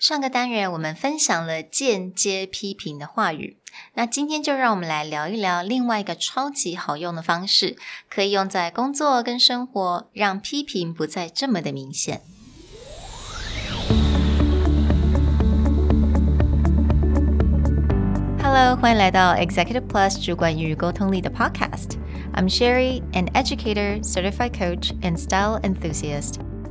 上个单元我们分享了间接批评的话语，那今天就让我们来聊一聊另外一个超级好用的方式，可以用在工作跟生活，让批评不再这么的明显。Hello，欢迎来到 Executive Plus 主管与沟通力的 Podcast。I'm Sherry, an educator, certified coach, and style enthusiast.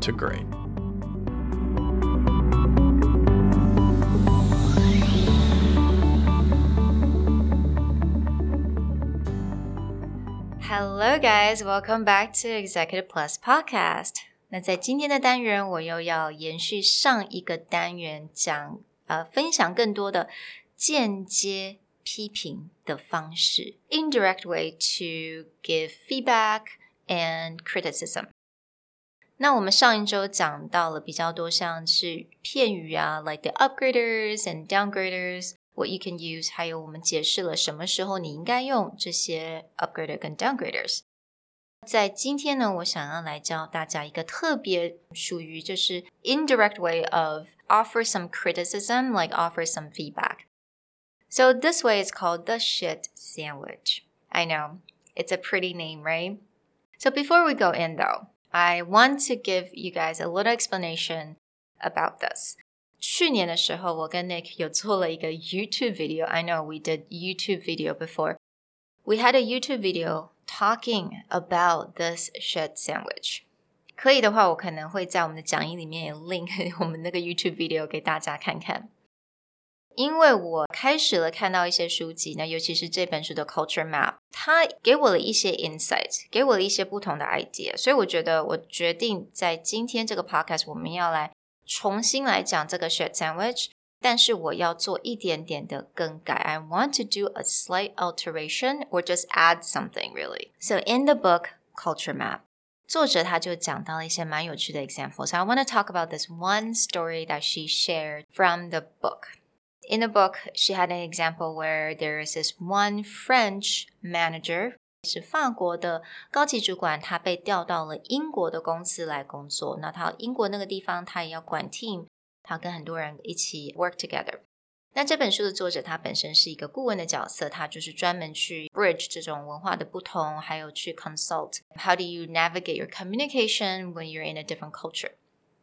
to great. Hello, guys. Welcome back to Executive Plus Podcast. 那在今天的单元，我又要延续上一个单元讲，呃，分享更多的间接批评的方式，indirect way to give feedback and criticism。 那我们上一周讲到了比较多像是片语啊，like the upgraders and downgraders，what you can use，还有我们解释了什么时候你应该用这些 upgrader 跟 downgraders。在今天呢，我想要来教大家一个特别属于就是 indirect way of offer some criticism, like offer some feedback. So this way is called the shit sandwich. I know it's a pretty name, right? So before we go in though. I want to give you guys a little explanation about this. 去年的时候，我跟 Nick 有做了一个 YouTube video. I know we did YouTube video before. We had a YouTube video talking about this shit sandwich. 可以的话，我可能会在我们的讲义里面 link 我们那个 YouTube video 给大家看看。 因为我开始了看到一些书籍，那尤其是这本书的 Culture Map，它给我了一些 insight，给我了一些不同的 idea，所以我觉得我决定在今天这个 podcast 我们要来重新来讲这个 shit sandwich，但是我要做一点点的更改。I want to do a slight alteration or just add something really. So in the book Culture Map. 作者他就讲到了一些蛮有趣的 examples. I want to talk about this one story that she shared from the book in the book, she had an example where there is this one French manager 是法国的高级主管，他被调到了英国的公司来工作。那他英国那个地方，他也要管 team，他跟很多人一起 work together。那这本书的作者他本身是一个顾问的角色，他就是专门去 bridge 这种文化的不同，还有去 consult how do you navigate your communication when you're in a different culture。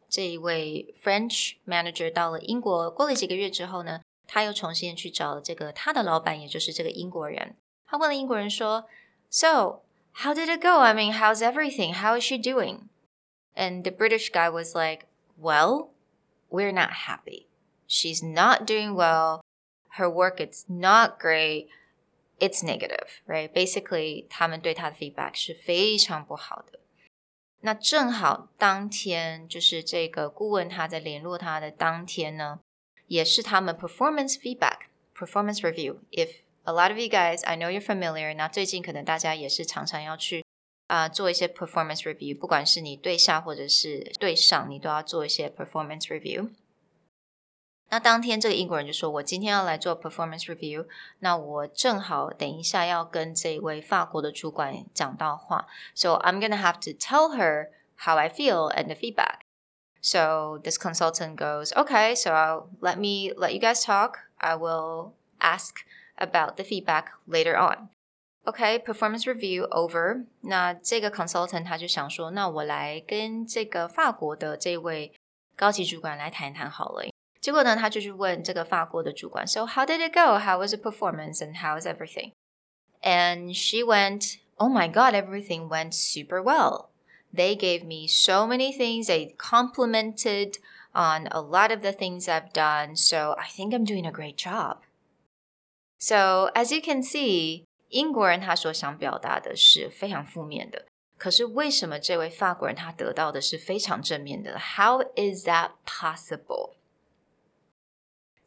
这一位 French manager 到了英国，过了几个月之后呢？ 他又重新去找了这个他的老板，也就是这个英国人。他问了英国人说：“So, how did it go? I mean, how's everything? How is she doing?” And the British guy was like, "Well, we're not happy. She's not doing well. Her work is not great. It's negative, right? Basically, 他们对他的 feedback 是非常不好的。那正好当天就是这个顾问他在联络他的当天呢。 也是他们 performance feedback performance review. If a lot of you guys, I know you're familiar. 那最近可能大家也是常常要去啊、呃、做一些 performance review，不管是你对下或者是对上，你都要做一些 performance review。那当天这个英国人就说：“我今天要来做 performance review，那我正好等一下要跟这位法国的主管讲到话，so I'm gonna have to tell her how I feel and the feedback。” So this consultant goes, okay, so I'll, let me let you guys talk. I will ask about the feedback later on. OK, performance review over. 那这个 consultant 他就想说，那我来跟这个法国的这位高级主管来谈谈好了。结果呢，他就去问这个法国的主管，So how did it go? How was the performance and how is everything? And she went, Oh my God, everything went super well. They gave me so many things. They complimented on a lot of the things I've done. So I think I'm doing a great job. So as you can see, 英国人他所想表达的是非常负面的，可是为什么这位法国人他得到的是非常正面的？How is that possible?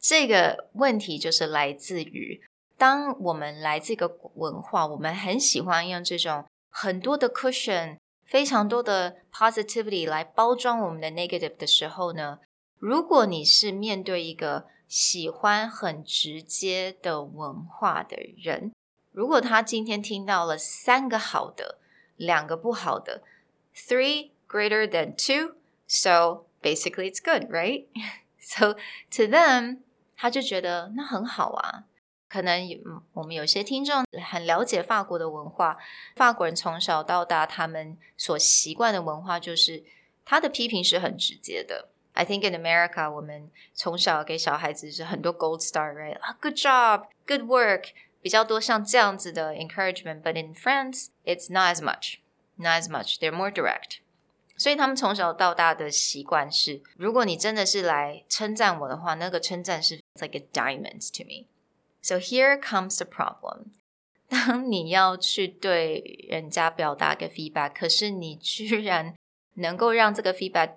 这个问题就是来自于，当我们来这个文化，我们很喜欢用这种很多的 cushion， 非常多的 positivity 来包装我们的 negative 的时候呢，如果你是面对一个喜欢很直接的文化的人，如果他今天听到了三个好的，两个不好的，three greater than two, so basically it's good, right? So to them，他就觉得那很好啊。 可能我们有些听众很了解法国的文化，法国人从小到大他们所习惯的文化就是他的批评是很直接的。I think in America，我们从小给小孩子是很多 gold star，right？啊，good job，good work，比较多像这样子的 encouragement。But in France，it's not as much，not as much。They're more direct。所以他们从小到大的习惯是，如果你真的是来称赞我的话，那个称赞是 like a diamond to me。 So here comes the problem。当你要去对人家表达个 feedback，可是你居然能够让这个 feedback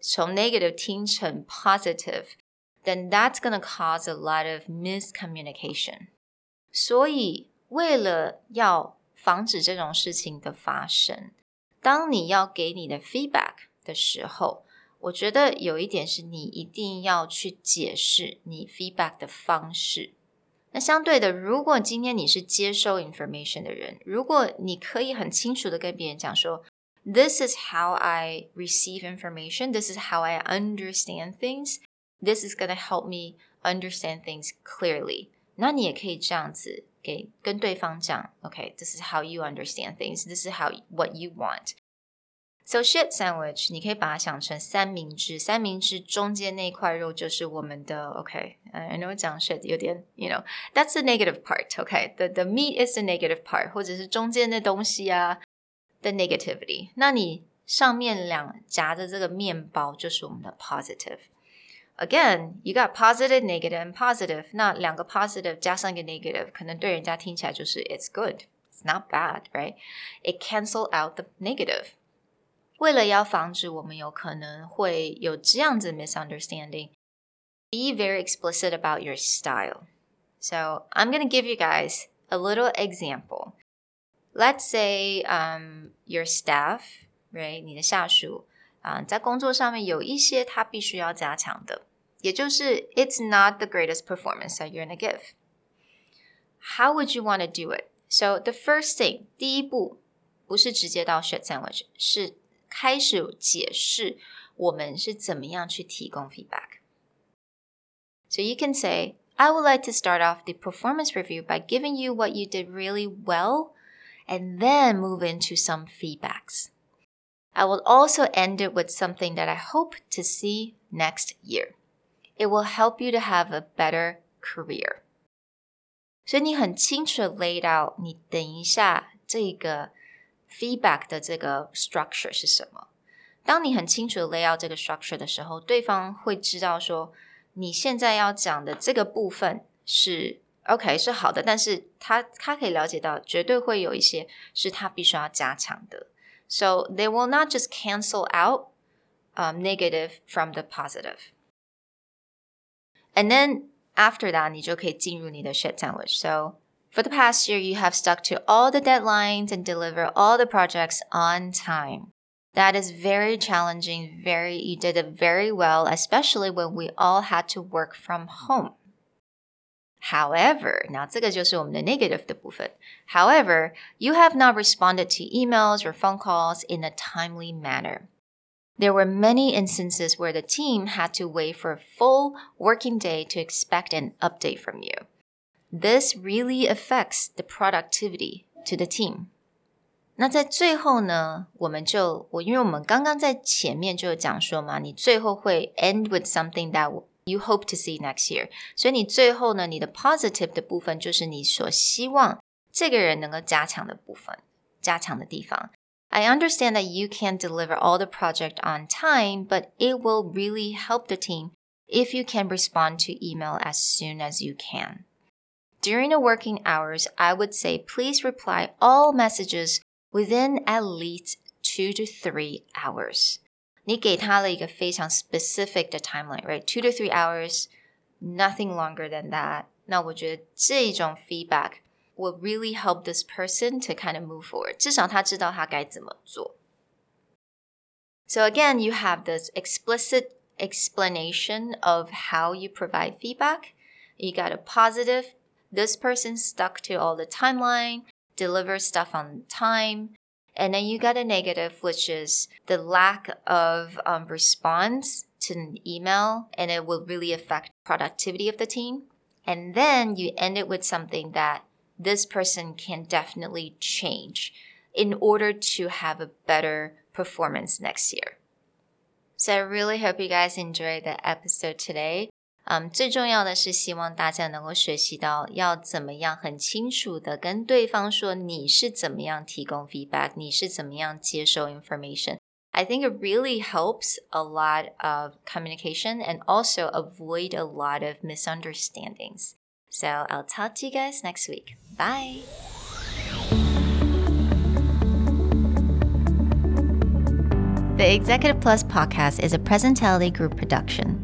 从 negative 听成 positive，then that's gonna cause a lot of miscommunication。所以为了要防止这种事情的发生，当你要给你的 feedback 的时候，我觉得有一点是你一定要去解释你 feedback 的方式。 那相对的，如果今天你是接收 information 的人，如果你可以很清楚的跟别人讲说。This is how I receive information. This is how I understand things. This is going to help me understand things clearly. 那你也可以这样子给跟对方讲，OK, this is how you understand things. This is how what you want. So shit sandwich，你可以把它想成三明治，三明治中间那块肉就是我们的 OK，I know 讲 shit 有点，you know，that's the negative part，OK，the the meat is the negative part，或者是中间的东西啊。的 negativity，那你上面两夹的这个面包就是我们的 positive。Again, you got positive, negative, and positive. 那两个 positive 加上一个 negative，可能对人家听起来就是 it's good, it's not bad, right? It cancel out the negative. 为了要防止我们有可能会有这样子 misunderstanding, be very explicit about your style. So I'm going to give you guys a little example let's say um your staff right 你的下属啊、uh, 在工作上面有一些他必须要加强的，也就是 it's not the greatest performance that you're gonna give. How would you want to do it? So the first thing 第一步不是直接到 shit sandwich，是 开始解释我们是怎么样去提供 feedback. So you can say, I would like to start off the performance review by giving you what you did really well and then move into some feedbacks. I will also end it with something that I hope to see next year. It will help you to have a better career. 所以你很清楚的 laid out 你等一下这个 feedback 的这个 structure 是什么。当你很清楚的 lay out 这个 structure 的时候，对方会知道说你现在要讲的这个部分是 OK 是好的，但是他他可以了解到，绝对会有一些是他必须要加强的。So they will not just cancel out um, negative from the positive. And then after that, 你就可以进入你的 shit sandwich. So for the past year, you have stuck to all the deadlines and deliver all the projects on time. That is very challenging. Very, you did it very well, especially when we all had to work from home. However, now 这个就是我们的 negative 的部分. However, you have not responded to emails or phone calls in a timely manner. There were many instances where the team had to wait for a full working day to expect an update from you. This really affects the productivity to the team. 那在最后呢，我们就我因为我们刚刚在前面就有讲说嘛，你最后会 end with something that you hope to see next year。所以你最后呢，你的 positive 的部分就是你所希望这个人能够加强的部分，加强的地方。I understand that you can't deliver all the project on time, but it will really help the team if you can respond to email as soon as you can. During the working hours, I would say please reply all messages within at least two to three hours. 你给他了一个非常 specific 的 timeline，right？Two to three hours nothing longer than that. 那我觉得这种 feedback will really help this person to kind of move forward. 至少他知道他该怎么做。So again, you have this explicit explanation of how you provide feedback. You got a positive, this person stuck to all the timeline, deliver stuff on time. And then you got a negative, which is the lack of um, response to an email, and it will really affect productivity of the team. And then you end it with something that this person can definitely change in order to have a better performance next year. So I really hope you guys enjoyed the episode today. 嗯，最重要的是希望大家能够学习到要怎么样很清楚的跟对方说你是怎么样提供 feedback，你是怎么样接受 information。I think it really helps a lot of communication and also avoid a lot of misunderstandings. So I'll talk to you guys next week. Bye. The Executive Plus podcast is a Presentality Group production